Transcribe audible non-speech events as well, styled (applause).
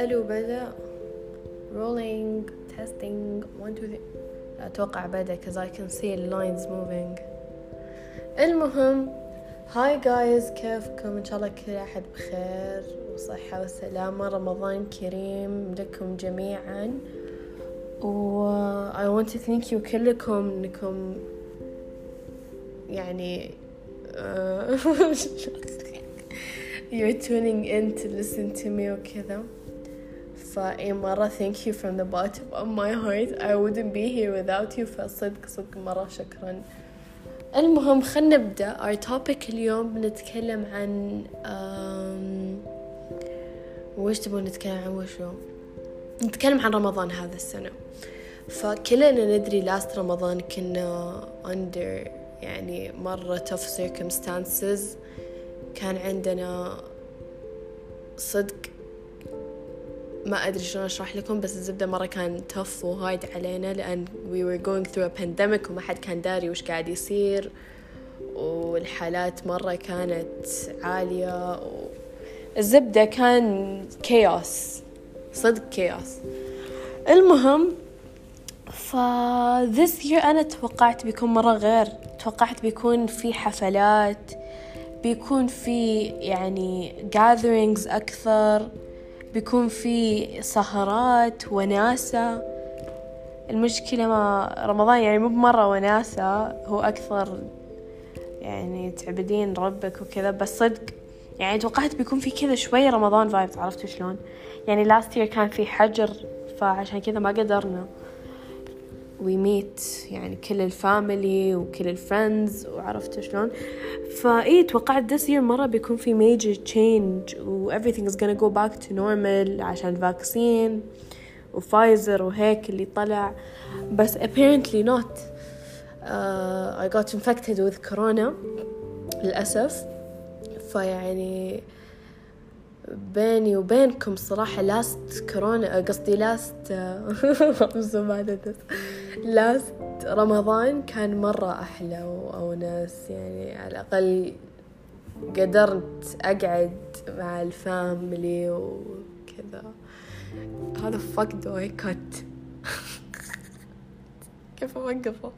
اسألوا بدأ. Rolling testing. One two three. أتوقع بدأ cause can see the lines moving. المهم هاي جايز كيفكم؟ إن شاء الله كل أحد بخير وصحة وسلامة. رمضان كريم لكم جميعا. و I want to thank you كلكم إنكم يعني (laughs) uh, you're tuning in to listen to me وكذا. فأي مرة thank you from the bottom of my heart. I wouldn't be here without you. فصدق صدق مرة شكرا. المهم خلنا نبدأ. Our topic اليوم بنتكلم عن وش تبون نتكلم عن؟ وشو نتكلم عن رمضان هذا السنة. فكلنا ندري لاست رمضان كنا under يعني مرة tough circumstances. كان عندنا صدق ما أدري شلون أشرح لكم بس الزبدة مرة كان تف وهايد علينا لأن we were going through a pandemic وما حد كان داري وش قاعد يصير والحالات مرة كانت عالية و... الزبدة كان كيوس صدق كيوس المهم ف this year أنا توقعت بيكون مرة غير توقعت بيكون في حفلات بيكون في يعني gatherings أكثر. بيكون في سهرات وناسة. المشكلة ما رمضان يعني مو بمرة وناسة هو أكثر يعني تعبدين ربك وكذا بس صدق يعني توقعت بيكون في كذا شوية رمضان فايبس عرفتوا شلون؟ يعني last كان في حجر فعشان كذا ما قدرنا. we meet يعني كل ال family وكل ال friends وعرفت شلون. فإي توقعت this year مرة بيكون في major change و everything is gonna go back to normal عشان ال vaccine وفايزر وهيك اللي طلع. بس apparently not. uh, I got infected with corona للأسف. فيعني بيني وبينكم صراحة لاست كورونا قصدي لاست (laughs) لاست رمضان كان مرة أحلى وأونس يعني على الأقل قدرت أقعد مع الفاميلي وكذا. هذا فك دو كت كيف أوقفه؟